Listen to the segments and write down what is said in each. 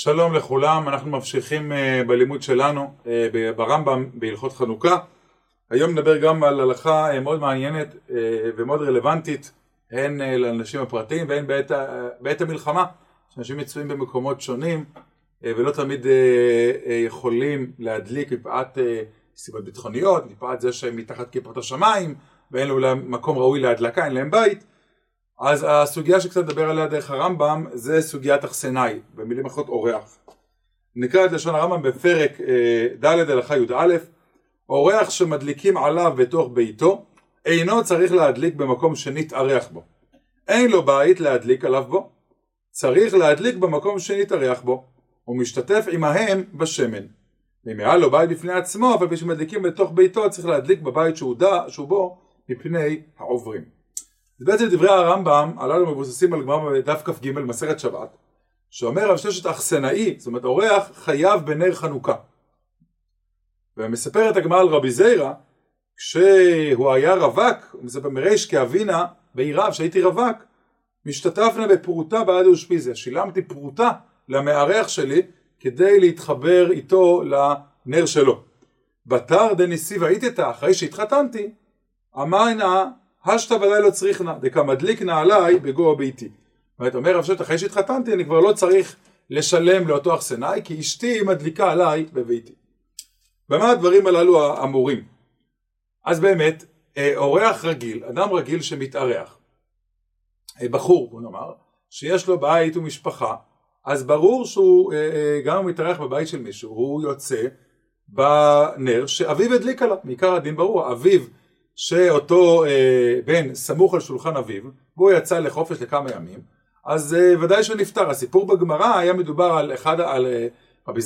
שלום לכולם, אנחנו ממשיכים uh, בלימוד שלנו uh, ברמב"ם בהלכות חנוכה. היום נדבר גם על הלכה uh, מאוד מעניינת ומאוד רלוונטית, הן לאנשים הפרטיים והן בעת, בעת המלחמה, שאנשים מצויים במקומות שונים ולא תמיד יכולים להדליק מפאת סיבות ביטחוניות, מפאת זה שהם מתחת כיפות השמיים ואין להם מקום ראוי להדלקה, אין להם בית. אז הסוגיה שקצת נדבר עליה דרך הרמב"ם זה סוגיית אכסנאי, במילים אחרות אורח. נקרא את לשון הרמב"ם בפרק אה, ד' הלכה י"א אורח שמדליקים עליו בתוך ביתו אינו צריך להדליק במקום שנתארח בו. אין לו בית להדליק עליו בו, צריך להדליק במקום שנתארח בו, ומשתתף עמהם בשמן. אם היה לו בית בפני עצמו, אבל כשמדליקים בתוך ביתו צריך להדליק בבית שהוא, דע, שהוא בו מפני העוברים. זה בעצם דברי הרמב"ם הללו מבוססים על גמרא בדף כ"ג מסכת שבת שאומר רב שלושת אכסנאי, זאת אומרת אורח חייב בנר חנוכה ומספרת הגמרא על רבי זיירא כשהוא היה רווק, הוא מספר מריש כאבינה בעיריו שהייתי רווק משתתפנה בפרוטה בעד אושפיזיה, שילמתי פרוטה למארח שלי כדי להתחבר איתו לנר שלו. בתר דניסי והייתתה אחרי שהתחתנתי אמרנה השתא ודאי לא צריכנה, דקמדליקנה עליי בגובה ביתי. זאת אומרת, אומר רב שט, אחרי שהתחתנתי אני כבר לא צריך לשלם לאותו אכסנאי, כי אשתי מדליקה עליי בביתי. במה הדברים הללו אמורים? אז באמת, אה, אורח רגיל, אדם רגיל שמתארח, אה, בחור, בוא נאמר, שיש לו בית ומשפחה, אז ברור שהוא, אה, גם אם מתארח בבית של מישהו, הוא יוצא בנר שאביו הדליק עליו, מעיקר הדין ברור, אביו שאותו אה, בן סמוך על שולחן אביו, והוא יצא לחופש לכמה ימים, אז אה, ודאי שהוא נפטר. הסיפור בגמרא היה מדובר על אחד, על אה, רבי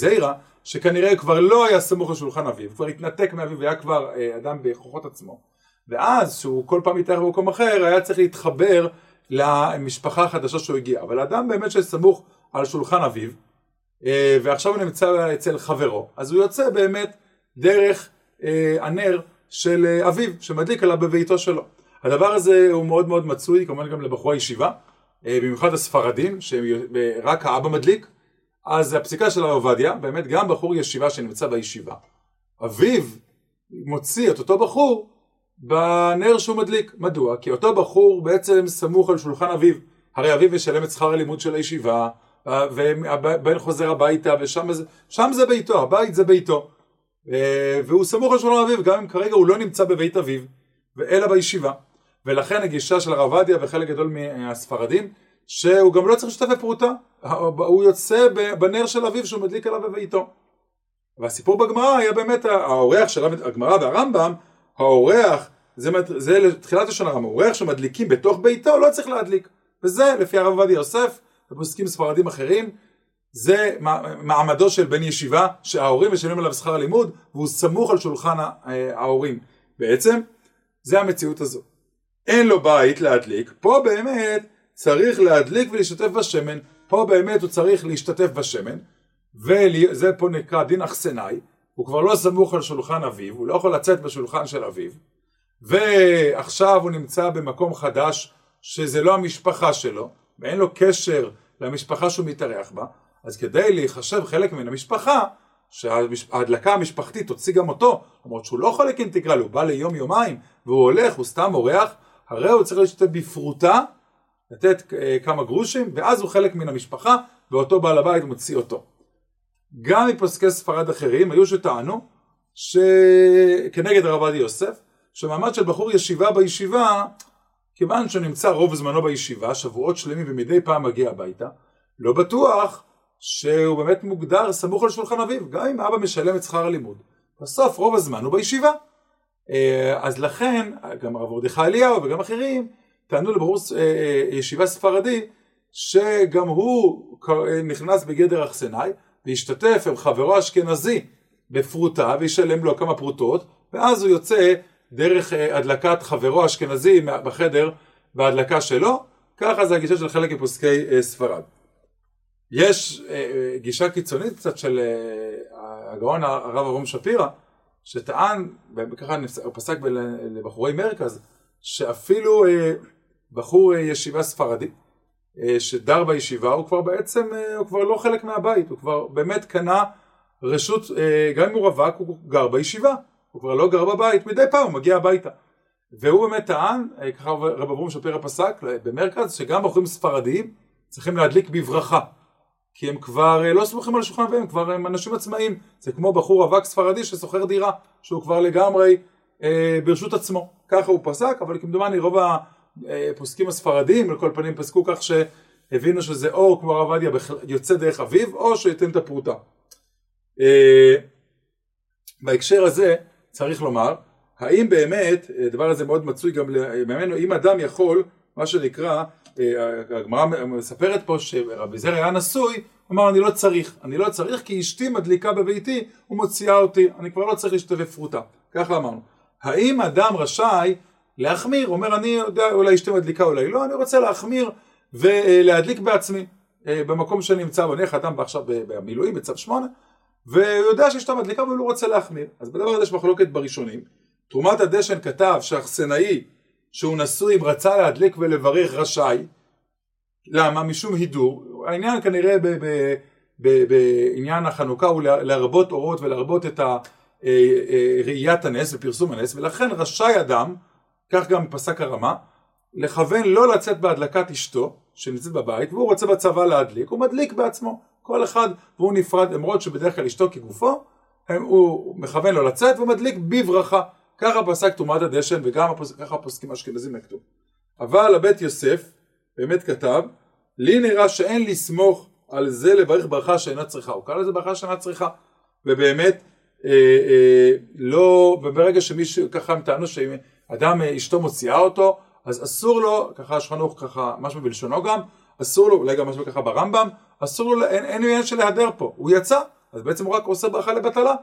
שכנראה כבר לא היה סמוך על שולחן אביו, כבר התנתק מאביו והיה כבר אה, אדם בכוחות עצמו. ואז, שהוא כל פעם התארח במקום אחר, היה צריך להתחבר למשפחה החדשה שהוא הגיע. אבל אדם באמת שסמוך על שולחן אביו, אה, ועכשיו הוא נמצא אצל חברו, אז הוא יוצא באמת דרך אה, הנר של אה, אביו שמדליק עליו בביתו שלו. הדבר הזה הוא מאוד מאוד מצוי כמובן גם לבחורי ישיבה, אה, במיוחד הספרדים שרק האבא מדליק, אז הפסיקה של הרב עובדיה, באמת גם בחור ישיבה שנמצא בישיבה, אביו מוציא את אותו בחור בנר שהוא מדליק. מדוע? כי אותו בחור בעצם סמוך על שולחן אביו. הרי אביו משלם את שכר הלימוד של הישיבה, והבן חוזר הביתה, ושם זה, זה ביתו, הבית זה ביתו. אה, והוא סמוך שולחן אביו, גם אם כרגע הוא לא נמצא בבית אביו, אלא בישיבה. ולכן הגישה של הרב עובדיה וחלק גדול מהספרדים, שהוא גם לא צריך להשתתף בפרוטה, הוא יוצא בנר של אביו שהוא מדליק עליו בביתו. והסיפור בגמרא היה באמת האורח של הגמרא והרמב"ם, האורח, זה, זה תחילת לשון הרמב"ם, האורח שמדליקים בתוך ביתו לא צריך להדליק. וזה לפי הרב עובדיה יוסף ופוסקים ספרדים אחרים, זה מעמדו של בן ישיבה שההורים משלמים עליו שכר לימוד והוא סמוך על שולחן ההורים. בעצם זה המציאות הזו. אין לו בית להדליק, פה באמת צריך להדליק ולהשתתף בשמן, פה באמת הוא צריך להשתתף בשמן, וזה פה נקרא דין אכסנאי, הוא כבר לא סמוך על שולחן אביו, הוא לא יכול לצאת בשולחן של אביו, ועכשיו הוא נמצא במקום חדש שזה לא המשפחה שלו, ואין לו קשר למשפחה שהוא מתארח בה, אז כדי להיחשב חלק מן המשפחה, שההדלקה המשפחתית תוציא גם אותו, למרות שהוא לא חלק אינטגרלי, הוא בא ליום יומיים והוא הולך, הוא סתם אורח, הרי הוא צריך להשתתף בפרוטה, לתת אה, כמה גרושים, ואז הוא חלק מן המשפחה, ואותו בעל הבית מוציא אותו. גם מפוסקי ספרד אחרים היו שטענו, שכנגד הרב עובדיה יוסף, שמעמד של בחור ישיבה בישיבה, כיוון שהוא נמצא רוב זמנו בישיבה, שבועות שלמים ומדי פעם מגיע הביתה, לא בטוח שהוא באמת מוגדר סמוך על שולחן אביו, גם אם אבא משלם את שכר הלימוד. בסוף רוב הזמן הוא בישיבה. אה, אז לכן, גם הרב מרדכי אליהו וגם אחרים טענו לבחור אה, אה, ישיבה ספרדי שגם הוא נכנס בגדר אכסנאי והשתתף עם חברו האשכנזי בפרוטה וישלם לו כמה פרוטות ואז הוא יוצא דרך הדלקת חברו האשכנזי בחדר בהדלקה שלו ככה זה הגישה של חלק מפוסקי ספרד. יש אה, גישה קיצונית קצת של אה, הגאון הרב אברום שפירא, שטען, וככה הוא פסק לבחורי מרכז, שאפילו אה, בחור ישיבה ספרדי, שדר בישיבה, הוא כבר בעצם, הוא כבר לא חלק מהבית, הוא כבר באמת קנה רשות, גם אם הוא רווק, הוא גר בישיבה, הוא כבר לא גר בבית, מדי פעם הוא מגיע הביתה. והוא באמת טען, ככה רב אברום שפירא פסק במרכז, שגם בחורים ספרדיים צריכים להדליק בברכה. כי הם כבר לא סמוכים על השולחן והם כבר הם אנשים עצמאיים. זה כמו בחור רווק ספרדי ששוכר דירה, שהוא כבר לגמרי אה, ברשות עצמו. ככה הוא פסק, אבל כמדומני רוב הפוסקים הספרדיים, על כל פנים פסקו כך שהבינו שזה או כמו הרב עובדיה יוצא דרך אביו, או שייתן את הפרוטה. אה, בהקשר הזה צריך לומר, האם באמת, הדבר הזה מאוד מצוי גם אם אדם יכול, מה שנקרא, הגמרא מספרת פה שרבי זר היה נשוי, הוא אמר אני לא צריך, אני לא צריך כי אשתי מדליקה בביתי ומוציאה אותי, אני כבר לא צריך להשתווה פרוטה, ככה אמרנו. האם אדם רשאי להחמיר, אומר אני יודע אולי אשתי מדליקה אולי לא, אני רוצה להחמיר ולהדליק בעצמי במקום שאני נמצא בו, נניח אדם עכשיו במילואים בצו שמונה והוא יודע שאשתו מדליקה אבל הוא רוצה להחמיר, אז בדבר הזה יש מחלוקת בראשונים, תרומת הדשן כתב שהאכסנאי שהוא נשוי אם רצה להדליק ולברך רשאי. למה? משום הידור. העניין כנראה בעניין החנוכה הוא להרבות אורות ולהרבות את אה, אה, ראיית הנס ופרסום הנס ולכן רשאי אדם, כך גם פסק הרמה, לכוון לא לצאת בהדלקת אשתו שנמצאת בבית והוא רוצה בצבא להדליק, הוא מדליק בעצמו. כל אחד והוא נפרד למרות שבדרך כלל אשתו כגופו, הוא מכוון לו לצאת ומדליק בברכה. ככה פסק תרומת הדשן וגם הפוס... ככה הפוסקים האשכנזים הכתוב. אבל הבית יוסף באמת כתב, לי נראה שאין לסמוך על זה לברך ברכה שאינה צריכה. הוא קרא לזה ברכה שאינה צריכה. ובאמת, אה, אה, לא, וברגע שמישהו, ככה הם טענו שאדם אה, אשתו מוציאה אותו, אז אסור לו, ככה שחנוך ככה, משהו בלשונו גם, אסור לו, אולי גם משהו ככה ברמב"ם, אסור לו, אין, אין עניין של להיעדר פה, הוא יצא, אז בעצם הוא רק עושה ברכה לבטלה.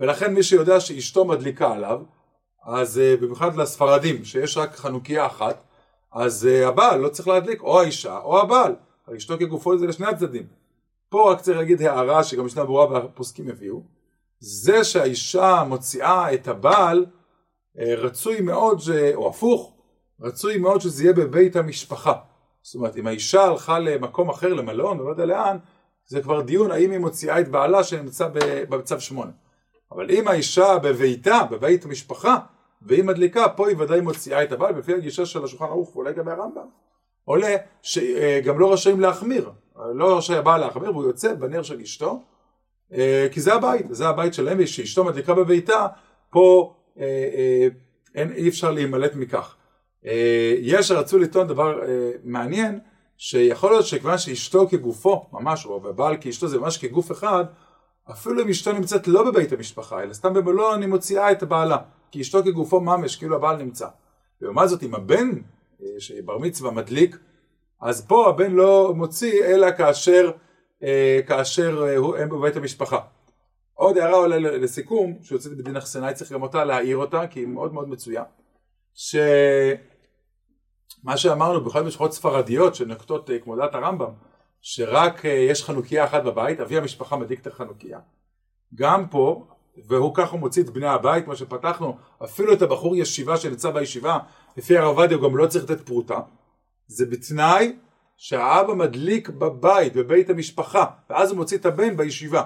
ולכן מי שיודע שאשתו מדליקה עליו, אז uh, במיוחד לספרדים, שיש רק חנוכיה אחת, אז uh, הבעל לא צריך להדליק, או האישה או הבעל. אשתו כגופו זה לשני הצדדים. פה רק צריך להגיד הערה שגם משנה ברורה והפוסקים הביאו. זה שהאישה מוציאה את הבעל, uh, רצוי מאוד, ש... או הפוך, רצוי מאוד שזה יהיה בבית המשפחה. זאת אומרת, אם האישה הלכה למקום אחר, למלון, לא יודע לאן, זה כבר דיון האם היא מוציאה את בעלה שנמצא בצו שמונה. אבל אם האישה בביתה, בבית המשפחה, והיא מדליקה, פה היא ודאי מוציאה את הבעל, לפי הגישה של השולחן ערוך ואולי גם מהרמב"ם, עולה שגם לא רשאים להחמיר, לא רשאי הבעל להחמיר והוא יוצא בנר של אשתו, אה, כי זה הבית, זה הבית שלהם, שאשתו מדליקה בביתה, פה אה, אה, אין, אי אפשר להימלט מכך. יש שרצו לטעון דבר מעניין, שיכול להיות שכיוון שאשתו כגופו, ממש, או הבעל כאשתו זה ממש כגוף אחד, אפילו אם אשתו נמצאת לא בבית המשפחה, אלא סתם במלון, אני מוציאה את הבעלה. כי אשתו כגופו ממש, כאילו הבעל נמצא. לעומת זאת, אם הבן, אה, שבר מצווה מדליק, אז פה הבן לא מוציא, אלא כאשר, אה, כאשר אה, הם בבית המשפחה. עוד הערה עולה לסיכום, שיוצאת בדין אחסנאי, צריך גם אותה להעיר אותה, כי היא מאוד מאוד מצויה. שמה שאמרנו, בכל משפחות ספרדיות שנוקטות כמו דעת הרמב"ם, שרק יש חנוכיה אחת בבית, אבי המשפחה מדליק את החנוכיה. גם פה והוא ככה מוציא את בני הבית, מה שפתחנו, אפילו את הבחור ישיבה שנמצא בישיבה, לפי הרב עובדיה הוא גם לא צריך לתת פרוטה. זה בתנאי שהאבא מדליק בבית, בבית המשפחה, ואז הוא מוציא את הבן בישיבה.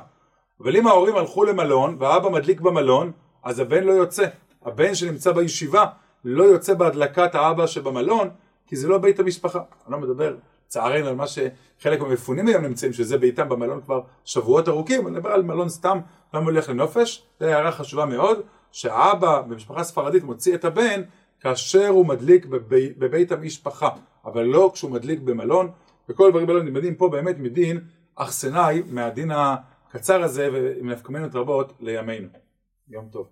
אבל אם ההורים הלכו למלון, והאבא מדליק במלון, אז הבן לא יוצא. הבן שנמצא בישיבה לא יוצא בהדלקת האבא שבמלון, כי זה לא בית המשפחה. אני לא מדבר צערנו על מה שחלק מהמפונים היום נמצאים, שזה ביתם במלון כבר שבועות ארוכים, אני מדבר על מלון סתם, למה הולך לנופש, זו הערה חשובה מאוד, שהאבא במשפחה ספרדית מוציא את הבן כאשר הוא מדליק בבי, בבית המשפחה, אבל לא כשהוא מדליק במלון, וכל הדברים האלה נלמדים פה באמת מדין אכסנאי, מהדין הקצר הזה, ועם נפקמינות רבות לימינו. יום טוב.